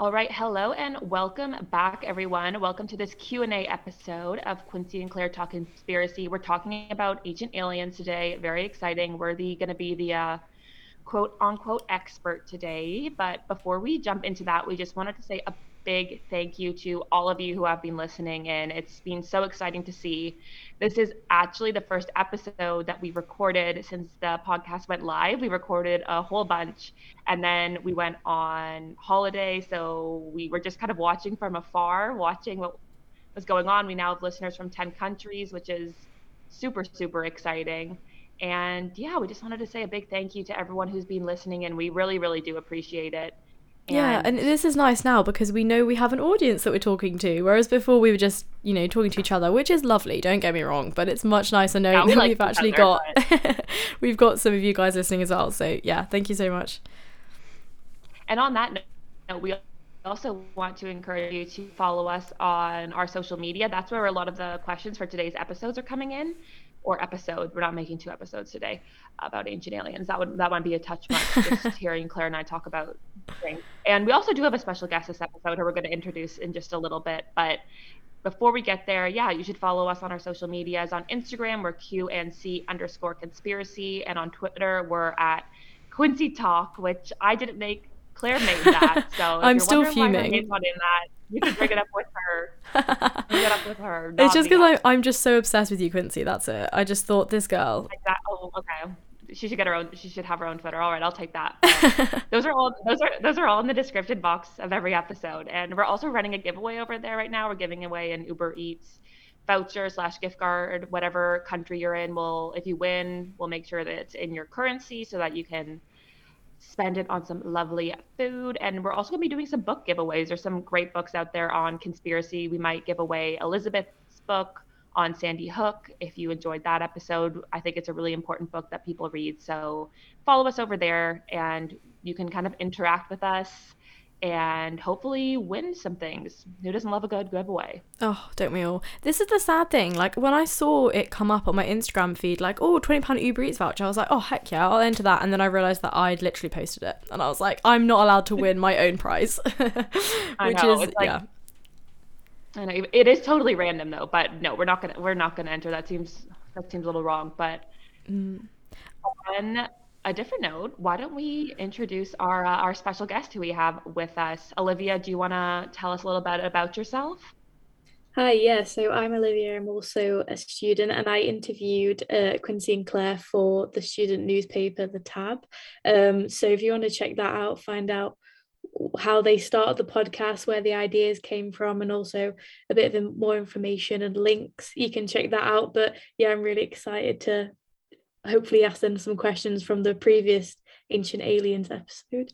All right, hello and welcome back, everyone. Welcome to this Q&A episode of Quincy and Claire Talk Conspiracy. We're talking about ancient aliens today. Very exciting. We're the going to be the uh, quote unquote expert today. But before we jump into that, we just wanted to say a big thank you to all of you who have been listening in. It's been so exciting to see. This is actually the first episode that we recorded since the podcast went live. We recorded a whole bunch and then we went on holiday. So we were just kind of watching from afar, watching what was going on. We now have listeners from 10 countries, which is super, super exciting. And yeah, we just wanted to say a big thank you to everyone who's been listening, and we really, really do appreciate it. Yeah, and this is nice now because we know we have an audience that we're talking to, whereas before we were just, you know, talking to each other, which is lovely. Don't get me wrong, but it's much nicer knowing that like we've actually other, got but... we've got some of you guys listening as well. So yeah, thank you so much. And on that note, we also want to encourage you to follow us on our social media. That's where a lot of the questions for today's episodes are coming in or episode. We're not making two episodes today about ancient aliens. That would that might be a touch much. just hearing Claire and I talk about things. And we also do have a special guest this episode who we're going to introduce in just a little bit. But before we get there, yeah, you should follow us on our social medias. On Instagram, we're QNC underscore conspiracy, and on Twitter, we're at Quincy Talk, which I didn't make. Claire made that, so I'm still fuming. Not in that you can bring it up with her. bring it up with her. It's just because I'm, I'm just so obsessed with you, Quincy. That's it. I just thought this girl. Like that. Oh, okay. She should get her own. She should have her own Twitter. All right, I'll take that. those are all. Those are those are all in the description box of every episode. And we're also running a giveaway over there right now. We're giving away an Uber Eats voucher slash gift card, whatever country you're in. We'll if you win, we'll make sure that it's in your currency so that you can spend it on some lovely food. And we're also going to be doing some book giveaways. There's some great books out there on conspiracy. We might give away Elizabeth's book on Sandy Hook. If you enjoyed that episode, I think it's a really important book that people read. So follow us over there and you can kind of interact with us and hopefully win some things. Who doesn't love a good giveaway? Oh, don't we all? This is the sad thing. Like when I saw it come up on my Instagram feed, like, oh, £20 Uber Eats voucher, I was like, oh, heck yeah, I'll enter that. And then I realised that I'd literally posted it. And I was like, I'm not allowed to win my own prize. Which know, is, like, yeah. I know it is totally random though, but no, we're not gonna we're not gonna enter. That seems that seems a little wrong. But mm. on a different note, why don't we introduce our uh, our special guest who we have with us? Olivia, do you want to tell us a little bit about yourself? Hi, yeah. So I'm Olivia. I'm also a student, and I interviewed uh, Quincy and Claire for the student newspaper, The Tab. Um, so if you want to check that out, find out how they started the podcast, where the ideas came from, and also a bit of more information and links, you can check that out. But yeah, I'm really excited to hopefully ask them some questions from the previous Ancient Aliens episode.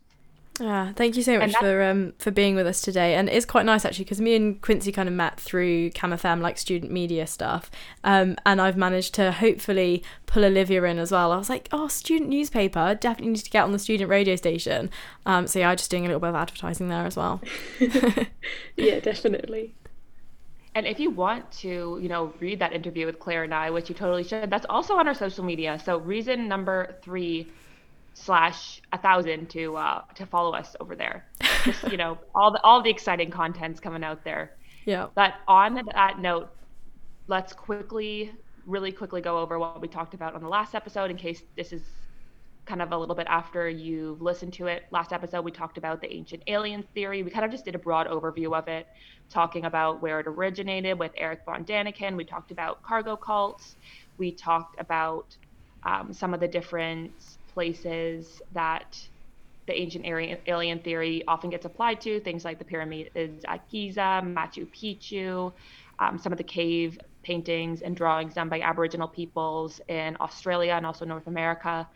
Ah, thank you so much for um for being with us today, and it's quite nice actually because me and Quincy kind of met through CamFM like student media stuff, um, and I've managed to hopefully pull Olivia in as well. I was like, oh, student newspaper, definitely need to get on the student radio station. Um, so yeah, I'm just doing a little bit of advertising there as well. yeah, definitely. And if you want to, you know, read that interview with Claire and I, which you totally should, that's also on our social media. So reason number three slash a thousand to uh, to follow us over there. Just you know, all the all the exciting content's coming out there. Yeah. But on that note, let's quickly, really quickly go over what we talked about on the last episode in case this is kind of a little bit after you've listened to it. Last episode, we talked about the ancient alien theory. We kind of just did a broad overview of it, talking about where it originated with Erich von Däniken. We talked about cargo cults. We talked about um, some of the different places that the ancient alien theory often gets applied to, things like the pyramids at Giza, Machu Picchu, um, some of the cave paintings and drawings done by Aboriginal peoples in Australia and also North America.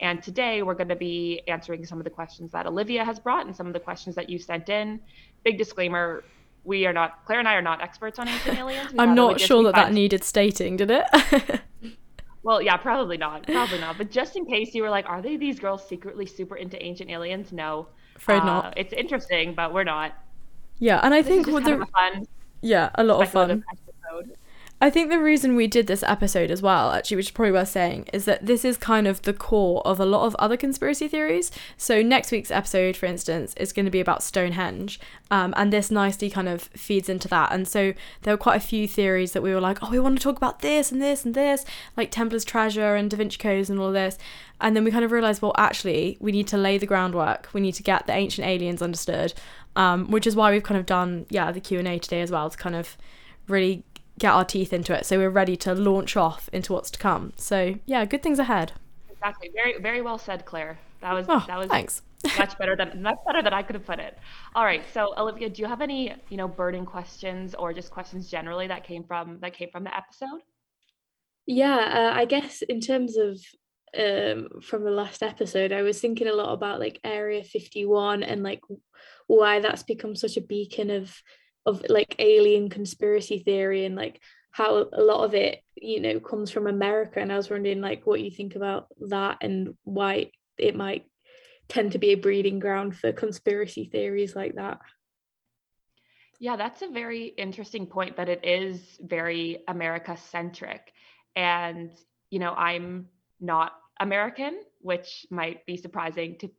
And today we're going to be answering some of the questions that Olivia has brought and some of the questions that you sent in. Big disclaimer we are not, Claire and I are not experts on ancient aliens. I'm not sure that that needed stating, did it? well, yeah, probably not. Probably not. But just in case you were like, are they these girls secretly super into ancient aliens? No. Afraid uh, not. It's interesting, but we're not. Yeah, and I this think with the. fun yeah, a lot of fun. Episode. I think the reason we did this episode as well, actually, which is probably worth saying, is that this is kind of the core of a lot of other conspiracy theories. So, next week's episode, for instance, is going to be about Stonehenge. Um, and this nicely kind of feeds into that. And so, there were quite a few theories that we were like, oh, we want to talk about this and this and this, like Templar's treasure and Da Vinci Codes and all this. And then we kind of realized, well, actually, we need to lay the groundwork. We need to get the ancient aliens understood, um, which is why we've kind of done, yeah, the Q&A today as well to kind of really get our teeth into it so we're ready to launch off into what's to come. So yeah good things ahead. Exactly. Very very well said claire. That was oh, that was thanks. much better than much better than i could have put it. All right. So olivia do you have any you know burning questions or just questions generally that came from that came from the episode? Yeah uh, i guess in terms of um from the last episode i was thinking a lot about like area 51 and like why that's become such a beacon of of like alien conspiracy theory and like how a lot of it you know comes from america. And i was wondering like what you think about that and why it might tend to be a breeding ground for conspiracy theories like that. Yeah that's a very interesting point that it is very america centric and you know i'm not american which might be surprising to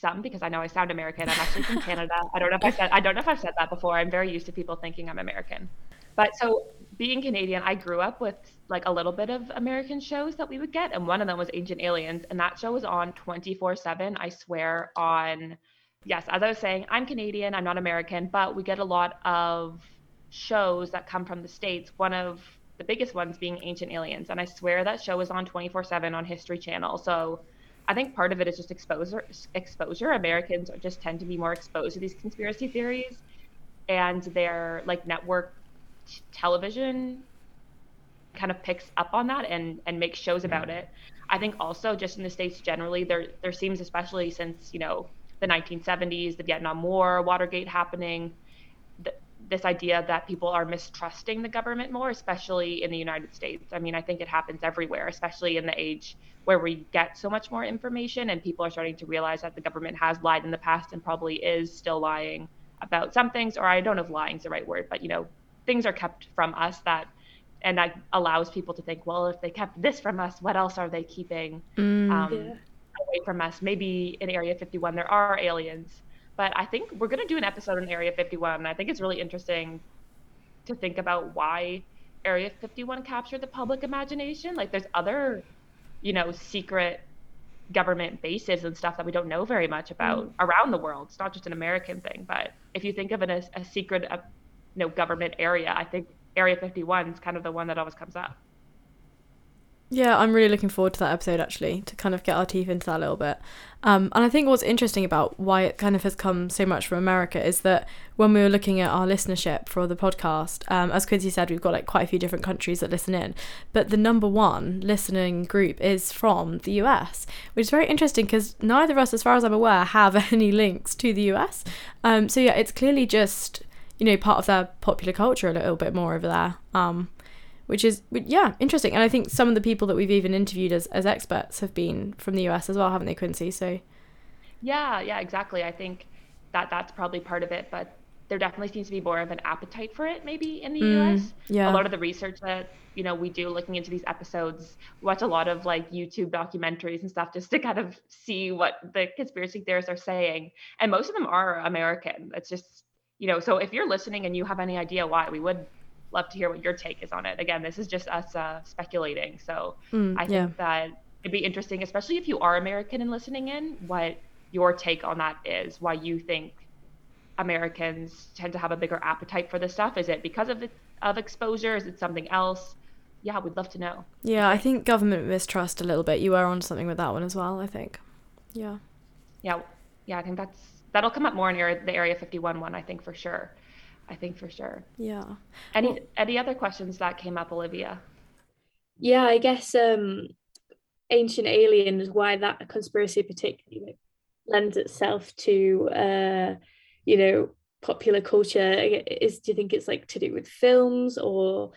some because I know I sound American. I'm actually from Canada. I don't know if I said I don't know if I've said that before. I'm very used to people thinking I'm American. But so being Canadian, I grew up with like a little bit of American shows that we would get, and one of them was Ancient Aliens, and that show was on 24/7. I swear on. Yes, as I was saying, I'm Canadian. I'm not American, but we get a lot of shows that come from the states. One of the biggest ones being Ancient Aliens, and I swear that show was on 24/7 on History Channel. So I think part of it is just exposure. Exposure. Americans just tend to be more exposed to these conspiracy theories, and their like network t- television kind of picks up on that and and makes shows about mm-hmm. it. I think also just in the states generally, there there seems especially since you know the 1970s, the Vietnam War, Watergate happening, this idea that people are mistrusting the government more, especially in the United States. I mean, I think it happens everywhere, especially in the age where we get so much more information and people are starting to realize that the government has lied in the past and probably is still lying about some things, or I don't know if lying is the right word, but you know, things are kept from us that and that allows people to think, well, if they kept this from us, what else are they keeping mm, um, yeah. away from us? Maybe in Area 51 there are aliens but I think we're going to do an episode on Area 51. And I think it's really interesting to think about why Area 51 captured the public imagination. Like there's other, you know, secret government bases and stuff that we don't know very much about mm. around the world. It's not just an American thing, but if you think of it as a secret, uh, you know, government area, I think Area 51 is kind of the one that always comes up. Yeah, I'm really looking forward to that episode actually to kind of get our teeth into that a little bit. Um, and I think what's interesting about why it kind of has come so much from America is that when we were looking at our listenership for the podcast, um, as Quincy said, we've got like quite a few different countries that listen in, but the number one listening group is from the US, which is very interesting because neither of us, as far as I'm aware, have any links to the US. Um, so yeah, it's clearly just you know part of their popular culture a little bit more over there. Um, which is yeah interesting. And i think some of the people that we've even interviewed as, as experts have been from the us as well haven't they quincy? So yeah yeah exactly. I think that that's probably part of it but there definitely seems to be more of an appetite for it maybe in the mm, us yeah. A lot of the research that you know we do looking into these episodes watch a lot of like youtube documentaries and stuff just to kind of see what the conspiracy theorists are saying. And most of them are american. It's just you know so if you're listening and you have any idea why we would love to hear what your take is on it. Again, this is just us uh, speculating. So mm, I think yeah. that it'd be interesting, especially if you are American and listening in, what your take on that is. Why you think Americans tend to have a bigger appetite for this stuff? Is it because of the, of exposure? Is it something else? Yeah, we'd love to know. Yeah, I think government mistrust a little bit. You are on something with that one as well. I think. Yeah. Yeah, yeah. I think that's that'll come up more in the Area 51 one. I think for sure. I think for sure. Yeah. Any well, any other questions that came up, Olivia? Yeah, I guess um ancient aliens, why that conspiracy particularly lends itself to uh, you know, popular culture is do you think it's like to do with films or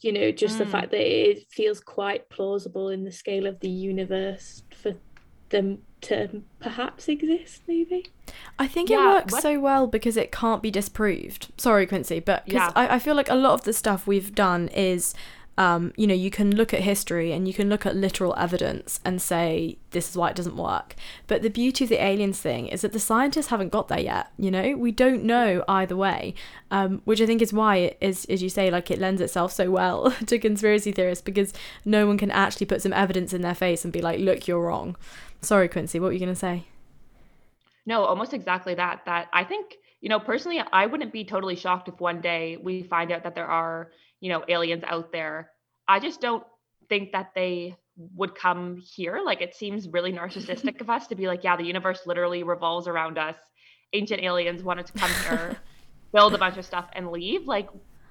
you know, just mm. the fact that it feels quite plausible in the scale of the universe for them to perhaps exist, maybe. I think yeah, it works what? so well because it can't be disproved. Sorry, Quincy, but because yeah. I, I feel like a lot of the stuff we've done is um, you know, you can look at history and you can look at literal evidence and say this is why it doesn't work. But the beauty of the aliens thing is that the scientists haven't got there yet. You know, we don't know either way, um, which I think is why it is, as you say, like it lends itself so well to conspiracy theorists because no one can actually put some evidence in their face and be like, look, you're wrong. Sorry, Quincy, what were you going to say? No, almost exactly that. That I think, you know, personally, I wouldn't be totally shocked if one day we find out that there are you know, aliens out there. I just don't think that they would come here. Like it seems really narcissistic of us to be like, yeah, the universe literally revolves around us. Ancient aliens wanted to come here, build a bunch of stuff and leave. Like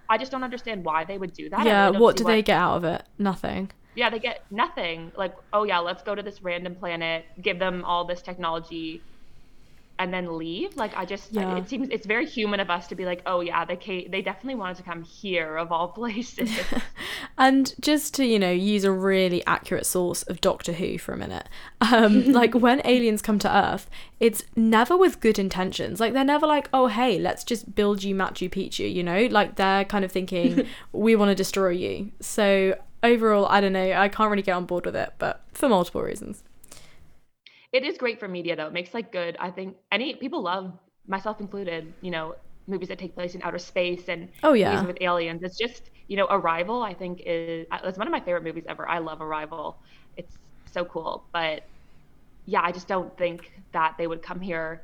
I just don't understand why they would do that. Yeah, really what do they get out of it? Nothing. Yeah, they get nothing. Like, oh yeah, let's go to this random planet, give them all this technology, and then leave like i just yeah. it seems it's very human of us to be like oh yeah they they definitely wanted to come here of all places. And just to you know use a really accurate source of doctor who for a minute um like when aliens come to earth it's never with good intentions. Like they're never like oh hey let's just build you machu picchu you know? Like they're kind of thinking we want to destroy you. So overall i don't know i can't really get on board with it but for multiple reasons it is great for media though. It makes like good. I think any people love myself included. You know, movies that take place in outer space and oh yeah with aliens. It's just you know, Arrival. I think is uh, it's one of my favorite movies ever. I love Arrival. It's so cool. But yeah, I just don't think that they would come here,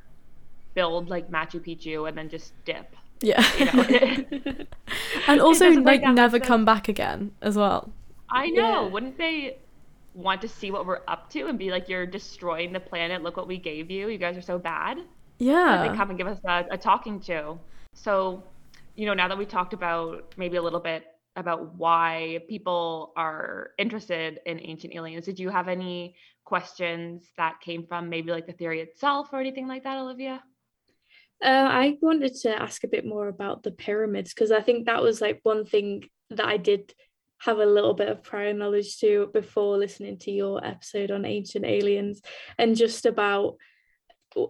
build like Machu Picchu, and then just dip. Yeah. You know? and also like never come back again as well. I know. Yeah. Wouldn't they want to see what we're up to and be like, you're destroying the planet. Look what we gave you. You guys are so bad. Yeah. they come and give us a, a talking to. So, you know, now that we talked about maybe a little bit about why people are interested in ancient aliens, did you have any questions that came from maybe like the theory itself or anything like that, Olivia? Uh, I wanted to ask a bit more about the pyramids because I think that was like one thing that I did have a little bit of prior knowledge to before listening to your episode on ancient aliens and just about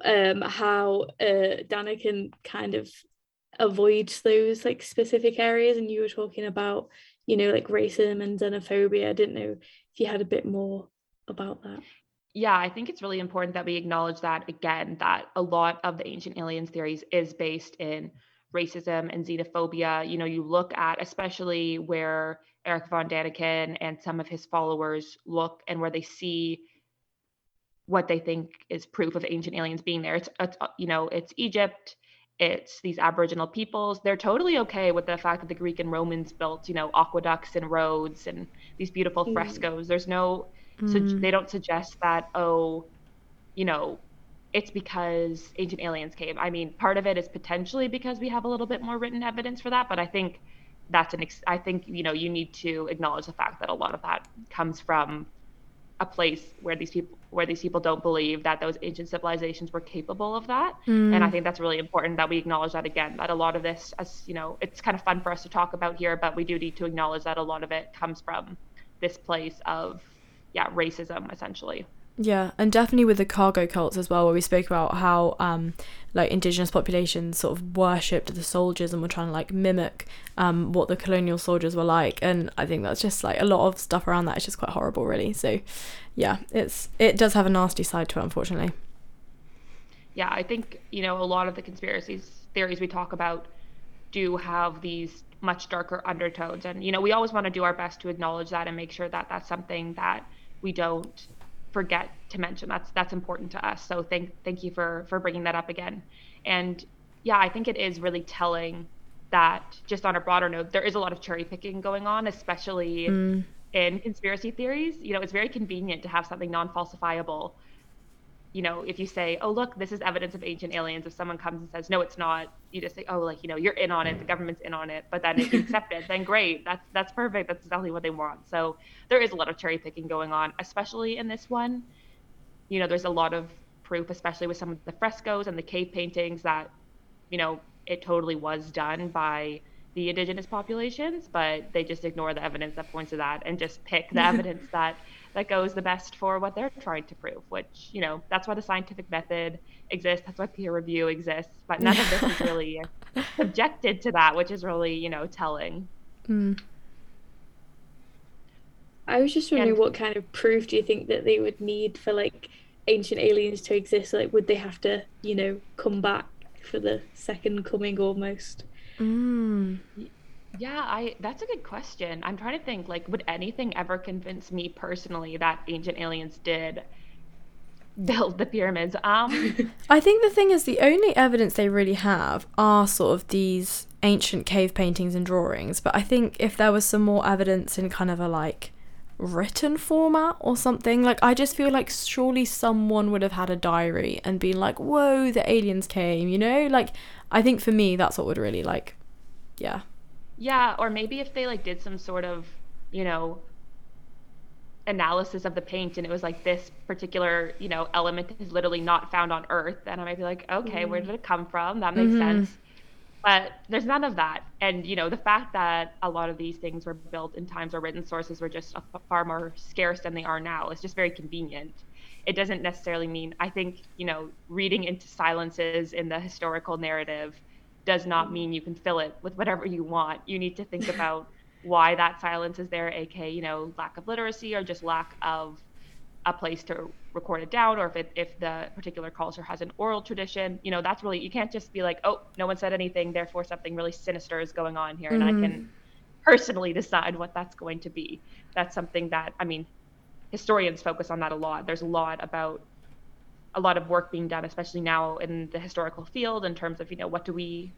um, how uh, Däniken kind of avoid those like specific areas. And you were talking about, you know, like racism and xenophobia. I didn't know if you had a bit more about that. Yeah, I think it's really important that we acknowledge that again, that a lot of the ancient aliens theories is based in racism and xenophobia. You know, you look at especially where Erich von Däniken and some of his followers look and where they see what they think is proof of ancient aliens being there. It's, it's uh, you know, it's Egypt, it's these Aboriginal peoples. They're totally okay with the fact that the Greek and Romans built, you know, aqueducts and roads and these beautiful mm. frescoes. There's no, mm. so they don't suggest that, oh, you know, it's because ancient aliens came. I mean, part of it is potentially because we have a little bit more written evidence for that, but I think that's an ex- I think you know you need to acknowledge the fact that a lot of that comes from a place where these people where these people don't believe that those ancient civilizations were capable of that mm. and i think that's really important that we acknowledge that again that a lot of this as you know it's kind of fun for us to talk about here but we do need to acknowledge that a lot of it comes from this place of yeah racism essentially yeah, and definitely with the cargo cults as well, where we spoke about how um, like indigenous populations sort of worshipped the soldiers and were trying to like mimic um, what the colonial soldiers were like, and I think that's just like a lot of stuff around that is just quite horrible, really. So, yeah, it's it does have a nasty side to it, unfortunately. Yeah, I think you know a lot of the conspiracies theories we talk about do have these much darker undertones, and you know we always want to do our best to acknowledge that and make sure that that's something that we don't forget to mention. That's that's important to us. So thank thank you for for bringing that up again. And yeah, I think it is really telling that just on a broader note, there is a lot of cherry picking going on, especially mm. in conspiracy theories. You know, it's very convenient to have something non-falsifiable you know, if you say, "Oh, look, this is evidence of ancient aliens," if someone comes and says, "No, it's not," you just say, "Oh, like you know, you're in on it. The government's in on it." But then if you accept it, then great. That's that's perfect. That's exactly what they want. So there is a lot of cherry picking going on, especially in this one. You know, there's a lot of proof, especially with some of the frescoes and the cave paintings, that you know it totally was done by the indigenous populations, but they just ignore the evidence that points to that and just pick the evidence that that goes the best for what they're trying to prove, which, you know, that's why the scientific method exists. That's why peer review exists. But none of this is really subjected to that, which is really, you know, telling. Mm. I was just wondering and, what kind of proof do you think that they would need for like ancient aliens to exist? Like, would they have to, you know, come back for the second coming almost? Mm. Yeah, I that's a good question. I'm trying to think like would anything ever convince me personally that ancient aliens did build the pyramids? Um I think the thing is the only evidence they really have are sort of these ancient cave paintings and drawings, but I think if there was some more evidence in kind of a like written format or something. Like, I just feel like surely someone would have had a diary and been like, whoa, the aliens came, you know? Like, I think for me, that's what would really, like, yeah. Yeah, or maybe if they, like, did some sort of, you know, analysis of the paint and it was like this particular, you know, element is literally not found on Earth, then I might be like, okay, mm. where did it come from? That makes mm-hmm. sense but there's none of that and you know the fact that a lot of these things were built in times where written sources were just far more scarce than they are now is just very convenient it doesn't necessarily mean i think you know reading into silences in the historical narrative does not mean you can fill it with whatever you want you need to think about why that silence is there aka you know lack of literacy or just lack of a place to record it down or if it, if the particular culture has an oral tradition you know that's really you can't just be like oh no one said anything therefore something really sinister is going on here mm-hmm. and i can mm-hmm. personally decide what that's going to be that's something that i mean historians focus on that a lot there's a lot about a lot of work being done especially now in the historical field in terms of you know what do we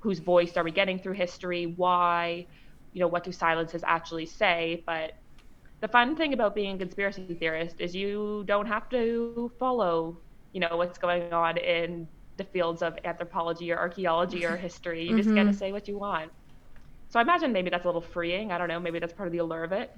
whose voice are we getting through history why you know what do silences actually say but the fun thing about being a conspiracy theorist is you don't have to follow, you know, what's going on in the fields of anthropology or archaeology or history. You mm-hmm. just get to say what you want. So I imagine maybe that's a little freeing. I don't know. Maybe that's part of the allure of it.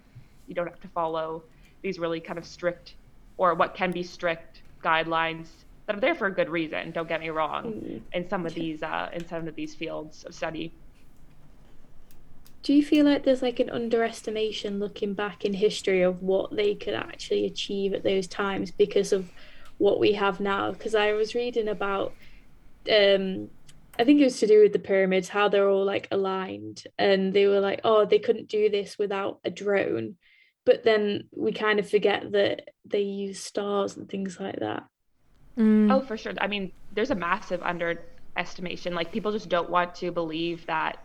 You don't have to follow these really kind of strict or what can be strict guidelines that are there for a good reason. Don't get me wrong. Mm. In some of these, uh, in some of these fields of study. Do you feel like there's like an underestimation looking back in history of what they could actually achieve at those times because of what we have now? Because I was reading about, um, I think it was to do with the pyramids, how they're all like aligned, and they were like, oh, they couldn't do this without a drone. But then we kind of forget that they use stars and things like that. Mm. Oh, for sure. I mean, there's a massive underestimation. Like people just don't want to believe that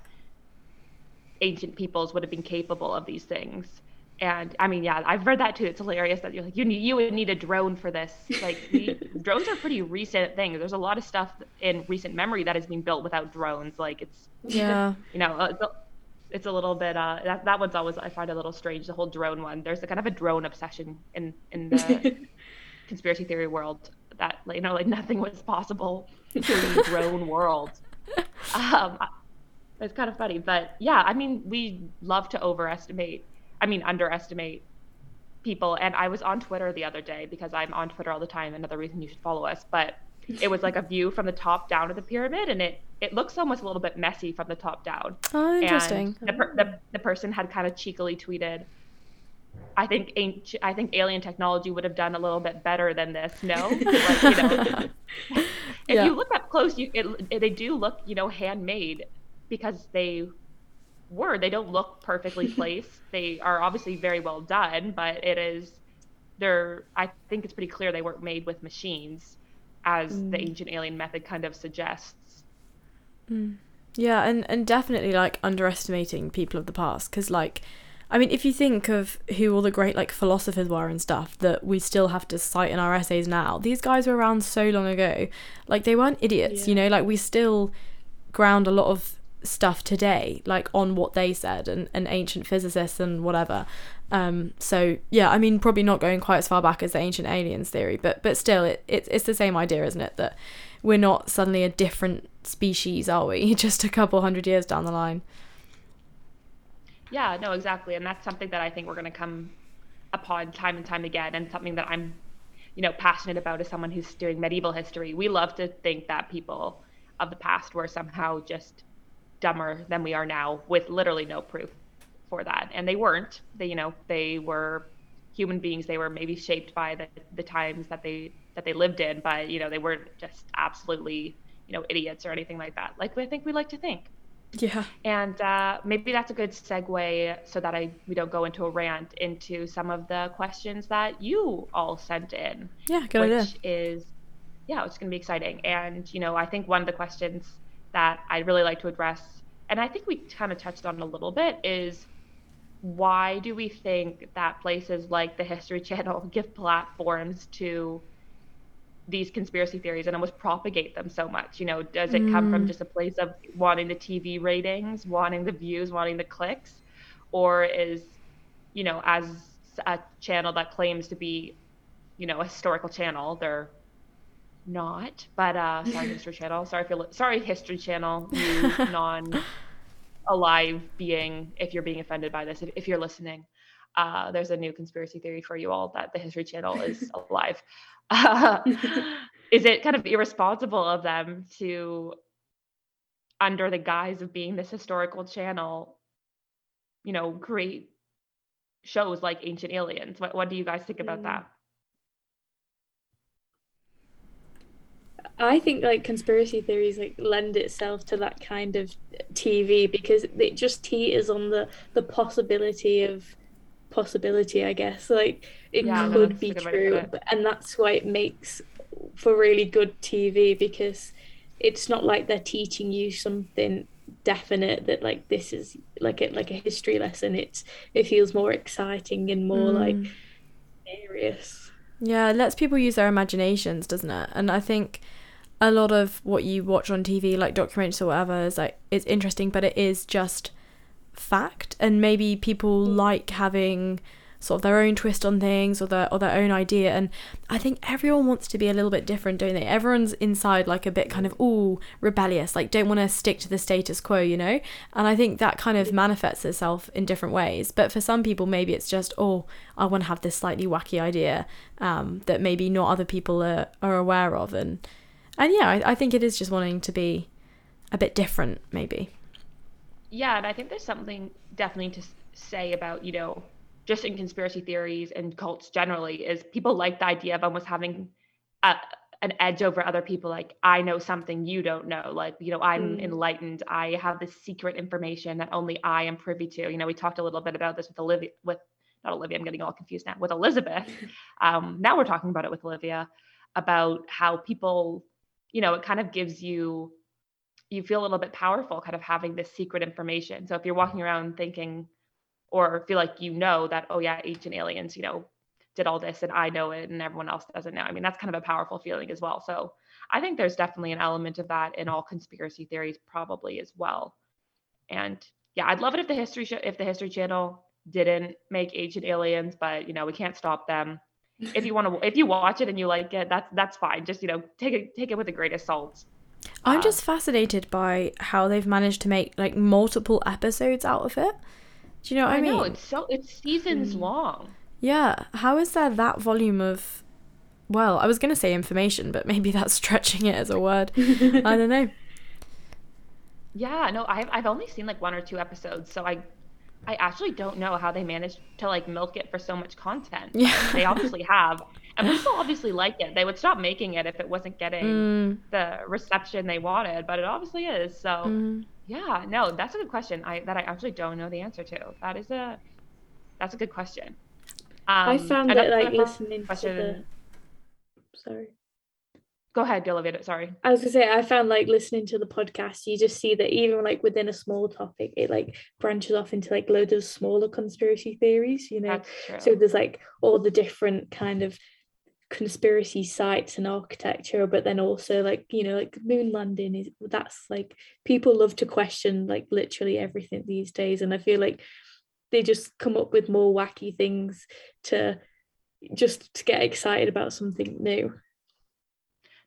ancient peoples would have been capable of these things. And I mean, yeah, I've read that too. It's hilarious that you're like, you need, you would need a drone for this. Like, we, drones are pretty recent things. There's a lot of stuff in recent memory that has been built without drones. Like, it's, yeah, you know, it's a, little bit. Uh, that that one's always I find a little strange. The whole drone one. There's a kind of a drone obsession in in the conspiracy theory world that you know, like nothing was possible in the drone world. Um, it's kind of funny, but yeah, I mean, we love to overestimate, I mean, underestimate people. And I was on Twitter the other day because I'm on Twitter all the time. Another reason you should follow us, but it was like a view from the top down of the pyramid, and it it looks almost a little bit messy from the top down. Oh, interesting. And the, per, the, the person had kind of cheekily tweeted, I think I think alien technology would have done a little bit better than this. No, like, you know, if yeah. you look up close, you it, it, they do look you know handmade because they were. They don't look perfectly placed. they are obviously very well done, but it is they're I think it's pretty clear they weren't made with machines as mm. the ancient alien method kind of suggests. Mm. Yeah, and and definitely like underestimating people of the past because like I mean, if you think of who all the great like philosophers were and stuff that we still have to cite in our essays now, these guys were around so long ago. Like they weren't idiots, yeah. you know. Like we still ground a lot of stuff today, like on what they said and, and ancient physicists and whatever. Um, so yeah, I mean, probably not going quite as far back as the ancient aliens theory, but but still, it, it it's the same idea, isn't it? That we're not suddenly a different species, are we? Just a couple hundred years down the line. Yeah, no, exactly, and that's something that I think we're going to come upon time and time again, and something that I'm, you know, passionate about as someone who's doing medieval history. We love to think that people of the past were somehow just dumber than we are now with literally no proof for that. And they weren't. They you know they were human beings. They were maybe shaped by the, the times that they that they lived in but you know they weren't just absolutely you know idiots or anything like that like i think we like to think. Yeah. And uh, maybe that's a good segue so that i we don't go into a rant into some of the questions that you all sent in yeah good which idea. is yeah it's going to be exciting. And you know i think one of the questions that i'd really like to address and i think we kind of touched on a little bit is why do we think that places like the History Channel give platforms to these conspiracy theories and almost propagate them so much? You know, does it come from mm. just a place of wanting the TV ratings, wanting the views, wanting the clicks? Or is, you know, as a channel that claims to be, you know, a historical channel, they're not. But uh sorry, History Channel. Sorry if you're sorry, History Channel, you non alive being if you're being offended by this if, if you're listening uh, there's a new conspiracy theory for you all that the history channel is alive uh, is it kind of irresponsible of them to under the guise of being this historical channel you know create shows like ancient aliens what, what do you guys think about mm. that I think like conspiracy theories like lend itself to that kind of TV because it just teeters on the the possibility of possibility, I guess. Like it yeah, could no, be true, and that's why it makes for really good TV because it's not like they're teaching you something definite that like this is like it like a history lesson. It's it feels more exciting and more mm. like serious. Yeah, it lets people use their imaginations, doesn't it? And I think a lot of what you watch on TV, like documentaries or whatever, is like it's interesting, but it is just fact. And maybe people mm. like having sort of their own twist on things or their or their own idea. And I think everyone wants to be a little bit different, don't they? Everyone's inside like a bit kind of ooh rebellious, like don't want to stick to the status quo, you know. And I think that kind of manifests itself in different ways. But for some people, maybe it's just oh I want to have this slightly wacky idea um, that maybe not other people are are aware of and and yeah, I, I think it is just wanting to be a bit different, maybe. Yeah, and I think there's something definitely to say about, you know, just in conspiracy theories and cults generally, is people like the idea of almost having a, an edge over other people. Like, I know something you don't know. Like, you know, I'm mm. enlightened. I have this secret information that only I am privy to. You know, we talked a little bit about this with Olivia, with not Olivia, I'm getting all confused now, with Elizabeth. um, now we're talking about it with Olivia about how people you know, it kind of gives you you feel a little bit powerful kind of having this secret information. So if you're walking around thinking or feel like you know that, oh yeah, ancient aliens, you know, did all this and I know it and everyone else doesn't know. I mean, that's kind of a powerful feeling as well. So I think there's definitely an element of that in all conspiracy theories, probably as well. And yeah, I'd love it if the history sh- if the History Channel didn't make ancient aliens, but you know, we can't stop them if you want to if you watch it and you like it that's that's fine. Just you know take it take it with a grain of salt. I'm just fascinated by how they've managed to make like multiple episodes out of it. Do you know what i, I mean? know, it's so it's seasons mm. long. Yeah how is there that volume of well i was going to say information but maybe that's stretching it as a word. I don't know. Yeah no I've, I've only seen like one or two episodes so i I actually don't know how they managed to like milk it for so much content. Yeah. they obviously have. And people obviously like it. They would stop making it if it wasn't getting mm. the reception they wanted, but it obviously is. So mm. yeah, no, that's a good question. I that I actually don't know the answer to. That is a that's a good question. Um, I found that like listening question, to the sorry go ahead Olivia. sorry. I was gonna say i found like listening to the podcast you just see that even like within a small topic it like branches off into like loads of smaller conspiracy theories you know? So there's like all the different kind of conspiracy sites and architecture but then also like you know like moon landing is that's like people love to question like literally everything these days and i feel like they just come up with more wacky things to just to get excited about something new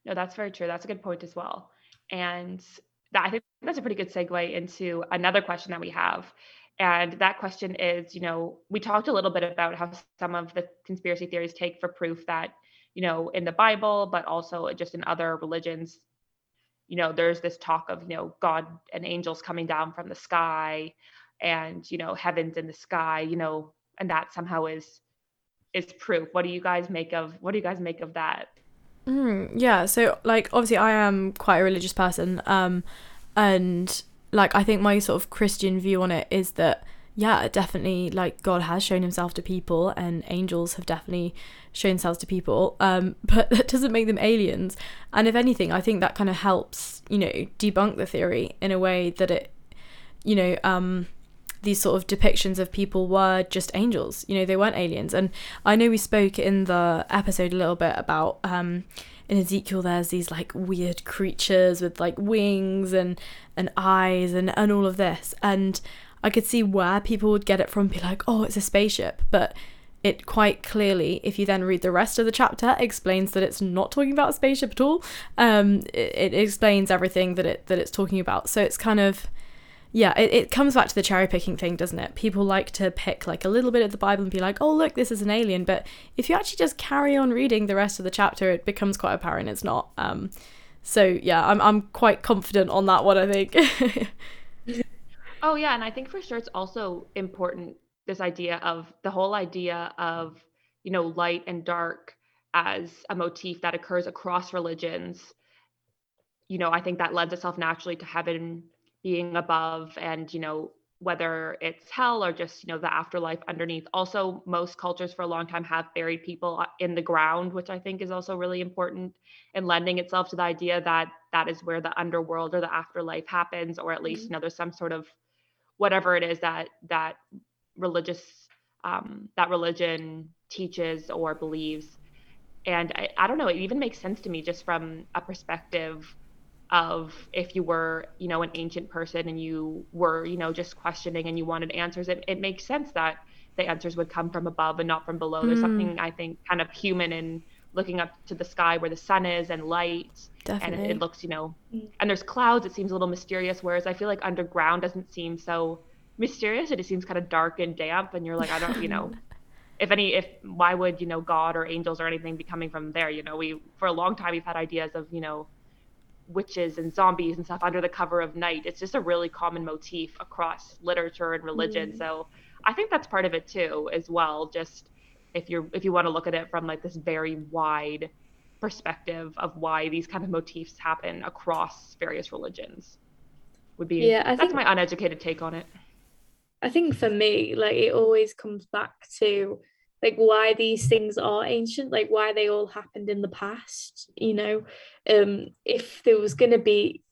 no, that's very true. That's a good point as well. And that, I think that's a pretty good segue into another question that we have. And that question is, you know, we talked a little bit about how some of the conspiracy theories take for proof that, you know, in the Bible, but also just in other religions, you know, there's this talk of, you know, God and angels coming down from the sky and, you know, heavens in the sky, you know, and that somehow is is proof. What do you guys make of what do you guys make of that? Mm, yeah, so like obviously I am quite a religious person, um, and like I think my sort of Christian view on it is that yeah, definitely like God has shown himself to people and angels have definitely shown themselves to people. Um, but that doesn't make them aliens. And if anything, I think that kind of helps, you know, debunk the theory in a way that it, you know, um, these sort of depictions of people were just angels. You know, they weren't aliens. And I know we spoke in the episode a little bit about um, in Ezekiel there's these like weird creatures with like wings and and eyes and and all of this. And I could see where people would get it from, be like, oh, it's a spaceship. But it quite clearly, if you then read the rest of the chapter, explains that it's not talking about a spaceship at all. Um, it, it explains everything that it that it's talking about. So it's kind of yeah, it, it comes back to the cherry picking thing, doesn't it? People like to pick like a little bit of the Bible and be like, oh, look, this is an alien. But if you actually just carry on reading the rest of the chapter, it becomes quite apparent it's not. Um, so yeah, I'm, I'm quite confident on that one, I think. Oh yeah, and I think for sure it's also important this idea of the whole idea of you know light and dark as a motif that occurs across religions. You know, I think that lends itself naturally to heaven being above and you know whether it's hell or just you know the afterlife underneath also most cultures for a long time have buried people uh, in the ground which i think is also really important in lending itself to the idea that that is where the underworld or the afterlife happens or at least mm-hmm. you know there's some sort of whatever it is that that religious um, that religion teaches or believes and I, I don't know it even makes sense to me just from a perspective of if you were you know an ancient person and you were you know just questioning and you wanted answers it, it makes sense that the answers would come from above and not from below mm. there's something i think kind of human in looking up to the sky where the sun is and light Definitely. and it, it, looks you know and there's clouds it seems a little mysterious whereas i feel like underground doesn't seem so mysterious it just seems kind of dark and damp and you're like i don't you know if any if why would you know god or angels or anything be coming from there you know we for a long time we've had ideas of you know witches and zombies and stuff under the cover of night. It's just a really common motif across literature and religion. Mm. so i think that's part of it too as well. Just if you're if you want to look at it from like this very wide perspective of why these kind of motifs happen across various religions would be yeah I that's think, my uneducated take on it. I think for me like it always comes back to like why these things are ancient like why they all happened in the past you know um if there was going to be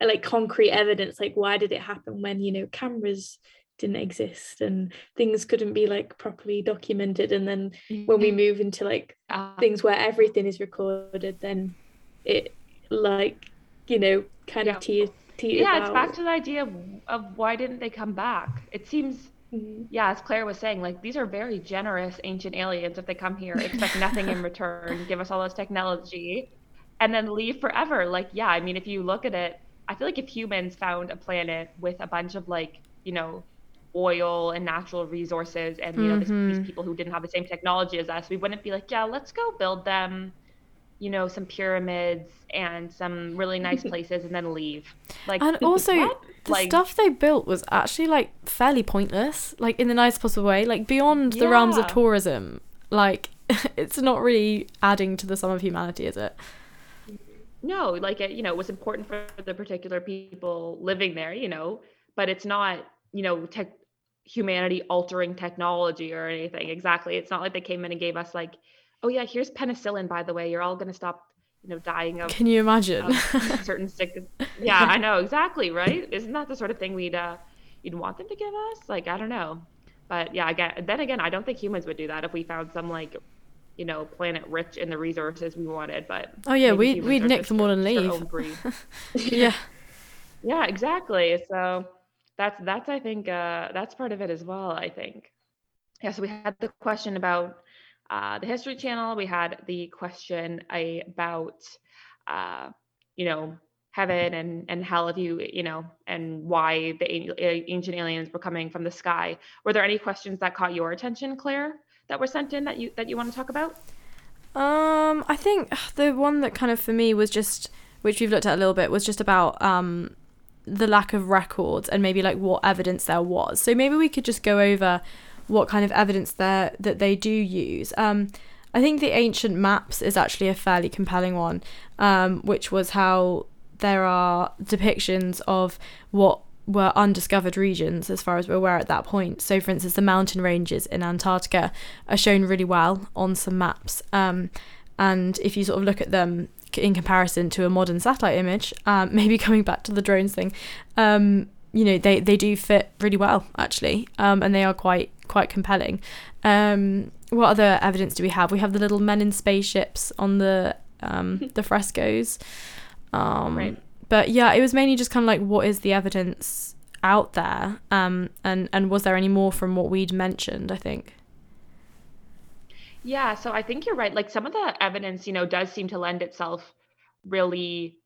like concrete evidence like why did it happen when you know cameras didn't exist and things couldn't be like properly documented and then when we mm-hmm. move into like uh, things where everything is recorded then it like you know kind yeah. of teeters yeah out. it's back to the idea of, of, why didn't they come back it seems mm-hmm. yeah as claire was saying like these are very generous ancient aliens if they come here expect nothing in return give us all this technology and then leave forever like yeah i mean if you look at it i feel like if humans found a planet with a bunch of like you know oil and natural resources and you know mm-hmm. these people who didn't have the same technology as us we wouldn't be like yeah let's go build them you know some pyramids and some really nice places and then leave like and also what? the like, stuff they built was actually like fairly pointless like in the nicest possible way like beyond yeah. the realms of tourism like it's not really adding to the sum of humanity is it no like it you know it was important for the particular people living there you know but it's not you know tech humanity altering technology or anything. Exactly. It's not like they came in and gave us like, oh yeah, here's penicillin by the way. You're all going to stop, you know, dying of Can you imagine? certain sick Yeah, I know, exactly, right? Isn't that the sort of thing we'd uh you'd want them to give us? Like, I don't know. But yeah, again, then again, I don't think humans would do that if we found some like you know, planet rich in the resources we wanted, but Oh yeah, we we'd nick them all and leave. yeah. Yeah, exactly. So that's that's I think uh, that's part of it as well. I think. Yeah. So we had the question about uh, the History Channel. We had the question about uh, you know heaven and and hell if you you know and why the ancient aliens were coming from the sky. Were there any questions that caught your attention, Claire, that were sent in that you that you want to talk about? Um, I think the one that kind of for me was just which we've looked at a little bit was just about um the lack of records and maybe like what evidence there was. So maybe we could just go over what kind of evidence there that they do use. Um, I think the ancient maps is actually a fairly compelling one, um, which was how there are depictions of what were undiscovered regions as far as we're aware at that point. So, for instance, the mountain ranges in Antarctica are shown really well on some maps. Um, and if you sort of look at them in comparison to a modern satellite image, um, maybe coming back to the drones thing, um, you know, they, they do fit really well actually, um, and they are quite quite compelling. Um, what other evidence do we have? We have the little men in spaceships on the um, the frescoes. Um, right. But yeah, it was mainly just kind of like, what is the evidence out there, um, and and was there any more from what we'd mentioned? I think. Yeah, so I think you're right. Like some of the evidence, you know, does seem to lend itself really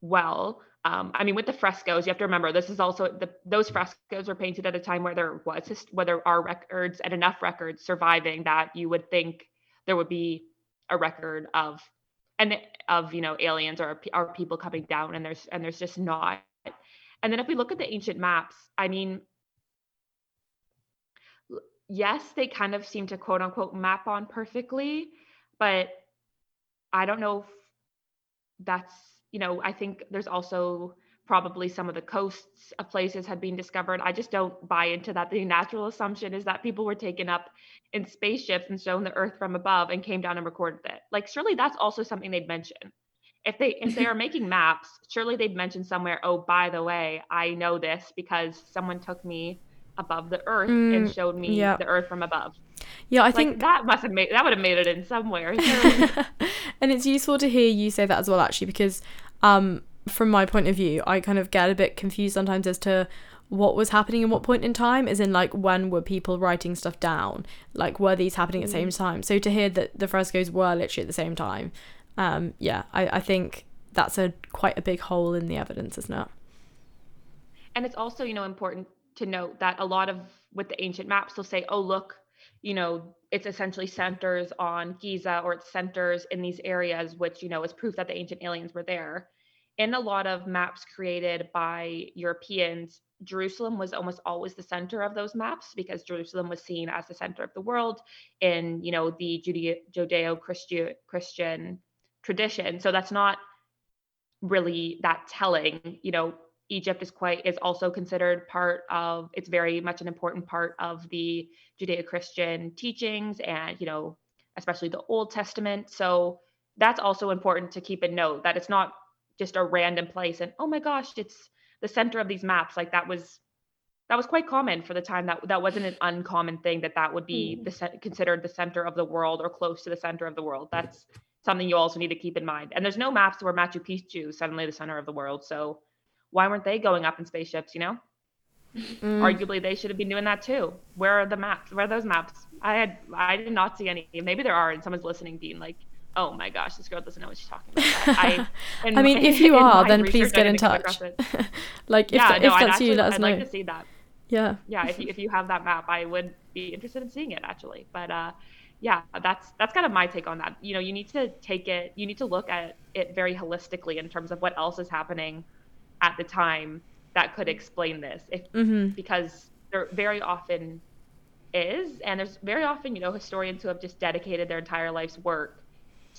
well. Um, I mean, with the frescoes, you have to remember this is also the those frescoes were painted at a time where there was just, where there are records and enough records surviving that you would think there would be a record of and of you know aliens or are people coming down and there's and there's just not. And then if we look at the ancient maps i mean yes they kind of seem to quote unquote map on perfectly but i don't know if that's you know i think there's also probably some of the coasts of places had been discovered. I just don't buy into that. The natural assumption is that people were taken up in spaceships and shown the earth from above and came down and recorded it. Like surely that's also something they'd mention. If they if they are making maps, surely they'd mention somewhere, oh, by the way, I know this because someone took me above the earth mm, and showed me yeah. the earth from above. Yeah, I like, think that must have made that would have made it in somewhere. and it's useful to hear you say that as well, actually, because um, from my point of view, I kind of get a bit confused sometimes as to what was happening in what point in time is in like when were people writing stuff down? Like were these happening at the same mm. time? So to hear that the frescoes were literally at the same time um yeah i, I think that's a quite a big hole in the evidence isn't it? And it's also you know important to note that a lot of with the ancient maps they'll say oh look you know it's essentially centers on giza or it centers in these areas which you know is proof that the ancient aliens were there in a lot of maps created by Europeans, Jerusalem was almost always the center of those maps because Jerusalem was seen as the center of the world in, you know, the Judeo Christian tradition. So that's not really that telling. You know, Egypt is quite is also considered part of. It's very much an important part of the Judeo-Christian teachings, and you know, especially the Old Testament. So that's also important to keep in note that it's not just a random place and oh my gosh it's the center of these maps like that was that was quite common for the time that that wasn't an uncommon thing that that would be mm. the considered the center of the world or close to the center of the world. That's something you also need to keep in mind. And there's no maps where machu picchu is suddenly the center of the world so why weren't they going up in spaceships you know? Mm. arguably they should have been doing that too. Where are the maps where are those maps? I had i did not see any. Maybe there are and someone's listening being like oh my gosh, this girl doesn't know what she's talking about. I, I mean, if you are, then please get in touch. like, if, yeah, no, if that's actually, you, let us I'd know. like to see that. Yeah. Yeah, if you, if you have that map, I would be interested in seeing it actually. But uh, yeah, that's that's kind of my take on that. You know, you need to take it, you need to look at it very holistically in terms of what else is happening at the time that could explain this. If mm-hmm. because there very often is, and there's very often, you know, historians who have just dedicated their entire life's work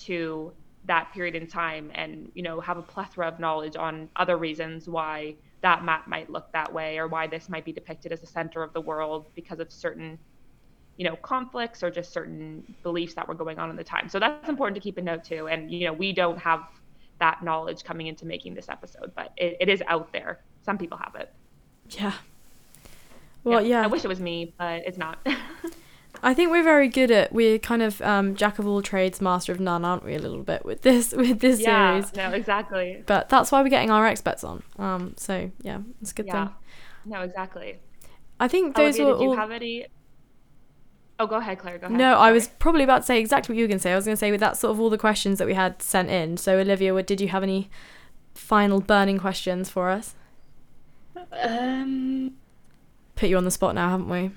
to that period in time and you know have a plethora of knowledge on other reasons why that map might look that way or why this might be depicted as the center of the world because of certain you know conflicts or just certain beliefs that were going on in the time. So that's important to keep a note too and you know we don't have that knowledge coming into making this episode but it, it is out there. Some people have it. Yeah. Well yeah, yeah. i wish it was me but it's not I think we're very good at we're kind of um, jack of all trades, master of none, aren't we? A little bit with this with this yeah, series. no, exactly. But that's why we're getting our experts on. Um, so yeah, it's a good yeah. thing. No, exactly. I think those Olivia, were. Did you all... have any? Oh, go ahead, Claire. Go ahead. No, Sorry. I was probably about to say exactly what you were going to say. I was going to say with that sort of all the questions that we had sent in. So Olivia, did you have any final burning questions for us? Um. Put you on the spot now, haven't we?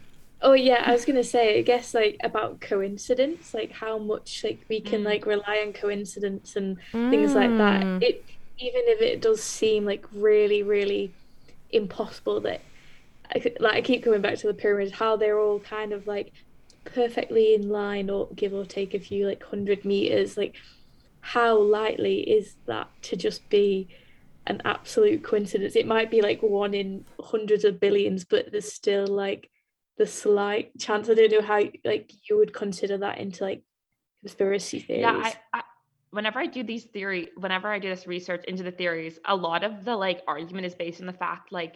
Oh yeah, I was gonna say, I guess like about coincidence, like how much like we can mm. like rely on coincidence and mm. things like that. Mm. It even if it does seem like really, really impossible that I, like I keep coming back to the pyramids, how they're all kind of like perfectly in line, or give or take a few like hundred meters. Like, how likely is that to just be an absolute coincidence? It might be like one in hundreds of billions, but there's still like the slight chance. I don't know how like you would consider that into like conspiracy theories. Yeah, I, I whenever I do these theory, whenever I do this research into the theories, a lot of the like argument is based on the fact like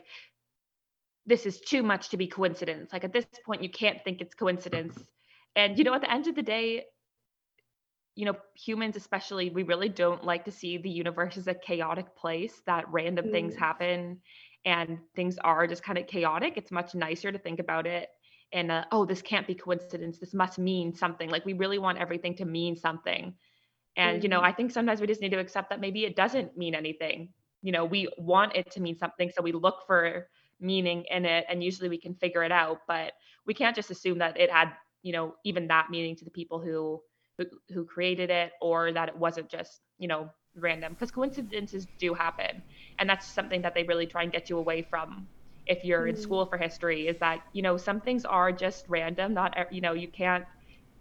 this is too much to be coincidence. Like at this point, you can't think it's coincidence. And you know, at the end of the day, you know, humans especially, we really don't like to see the universe as a chaotic place that random mm. things happen and things are just kind of chaotic. It's much nicer to think about it and uh, oh, this can't be coincidence. This must mean something. Like we really want everything to mean something. And mm. you know, mm-hmm. I think sometimes we just need to accept that maybe it doesn't mean anything. You know, we want it to mean something, so we look for meaning in it and usually we can figure it out but we can't just assume that it had you know even that meaning to the people who who, who created it or that it wasn't just you know random because coincidences do happen and that's something that they really try and get you away from if you're mm. in school for history is that you know some things are just random not you know you can't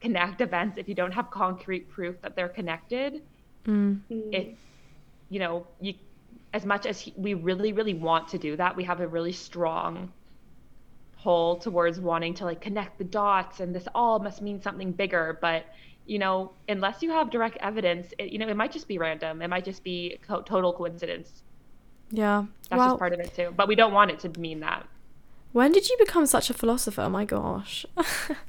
connect events if you don't have concrete proof that they're connected mm. it you know you as much as we really really want to do that we have a really strong pull towards wanting to like connect the dots and this all must mean something bigger but you know unless you have direct evidence it, you know it might just be random. It might just be co- total coincidence. Yeah that's well, just part of it too. But we don't want it to mean that. When did you become such a philosopher? Oh my gosh.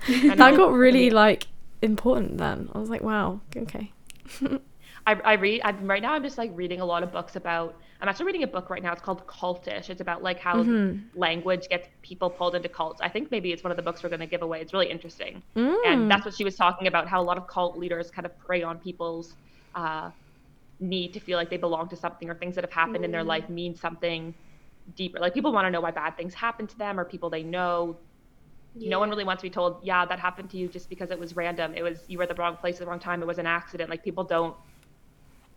That got really like important then. I was like wow okay I, I read I'm, right now i'm just like reading a lot of books about I'm actually reading a book right now. It's called Cultish. It's about like how mm-hmm. language gets people pulled into cults. I think maybe it's one of the books we're going to give away. It's really interesting. Mm. And that's what she was talking about how a lot of cult leaders kind of prey on people's uh, need to feel like they belong to something or things that have happened mm. in their life mm. mean something deeper. Like people want to know why bad things happen to them or people they know. Yeah. No one really wants to be told, yeah, that happened to you just because it was random. It was you were at the wrong place at the wrong time. It was an accident. Like people don't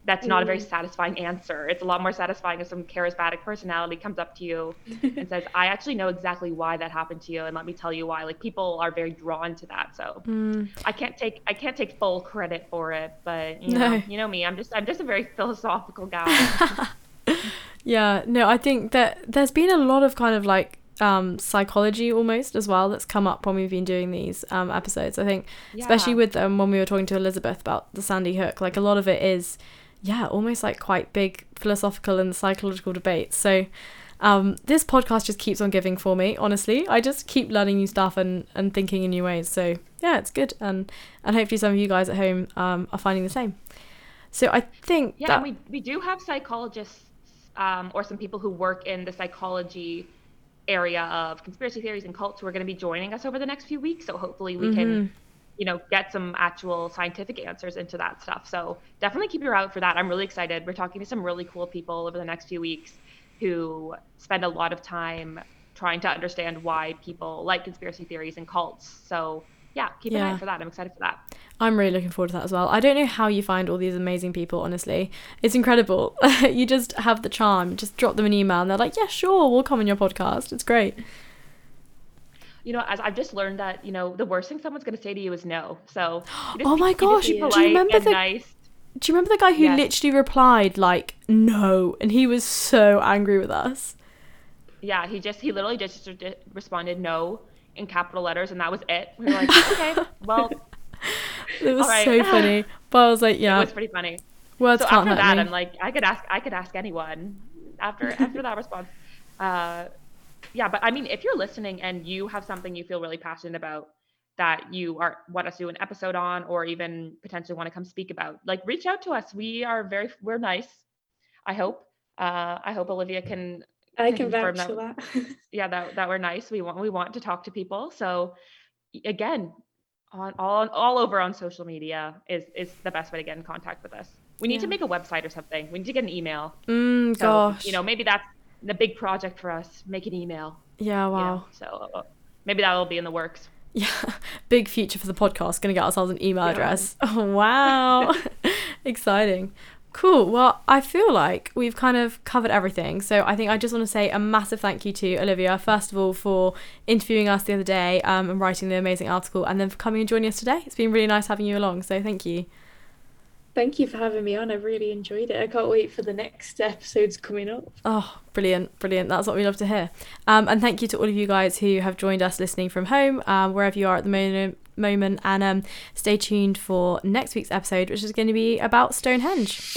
that's not a very mm. satisfying answer. It's a lot more satisfying if some charismatic personality comes up to you and says, I actually know exactly why that happened to you and let me tell you why. Like people are very drawn to that. So mm. I can't take I can't take full credit for it, but you know, no. you know me. I'm just I'm just a very philosophical guy. yeah, no, I think that there's been a lot of kind of like um, psychology almost as well that's come up when we've been doing these um, episodes. I think, yeah. especially with um, when we were talking to Elizabeth about the Sandy Hook, like a lot of it is yeah, almost like quite big philosophical and psychological debates. So um, this podcast just keeps on giving for me, honestly. I just keep learning new stuff and, and thinking in new ways. So yeah, it's good. And, and hopefully some of you guys at home um, are finding the same. So I think Yeah, that... we, we do have psychologists um, or some people who work in the psychology area of conspiracy theories and cults who are going to be joining us over the next few weeks. So hopefully we mm-hmm. can you know get some actual scientific answers into that stuff. So definitely keep your eye out for that. I'm really excited. We're talking to some really cool people over the next few weeks who spend a lot of time trying to understand why people like conspiracy theories and cults. So yeah keep yeah. an eye out for that. I'm excited for that. I'm really looking forward to that as well. I don't know how you find all these amazing people honestly. It's incredible. You just have the charm. Just drop them an email and they're like yeah sure we'll come on your podcast. It's great you know, as I've just learned that, you know, the worst thing someone's going to say to you is no. So, oh my gosh, do you remember the nice. Do you remember the guy who yes. literally replied like no, and he was so angry with us? Yeah, he just he literally just responded no in capital letters, and that was it. We were like, okay, well, it was right. so funny. But I was like, yeah, it was pretty funny. Words so after that, me. I'm like, I could ask, I could ask anyone. After after that response, uh, yeah, but I mean, if you're listening and you have something you feel really passionate about that you are want us to do an episode on, or even potentially want to come speak about, like reach out to us. We are very we're nice. I hope. Uh, I hope Olivia can. I can vouch that, that. yeah, that that we're nice. We want we want to talk to people. So again, on all all over on social media is is the best way to get in contact with us. We need yeah. to make a website or something. We need to get an email. Mm, so, gosh. You know, maybe that's the big project for us, make an email. Yeah, wow. so uh, maybe that will be in the works. Yeah, big future for the podcast. Going to get ourselves an email yeah. address. Oh, wow. Exciting. Cool. Well, I feel like we've kind of covered everything. So I think I just want to say a massive thank you to Olivia, first of all, for interviewing us the other day um, and writing the amazing article, and then for coming and joining us today. It's been really nice having you along. So thank you. Thank you for having me on. I've really enjoyed it. I can't wait for the next episodes coming up. Oh, brilliant, brilliant. That's what we love to hear. Um, and thank you to all of you guys who have joined us listening from home, um, wherever you are at the moment. Moment and um, stay tuned for next week's episode, which is going to be about Stonehenge.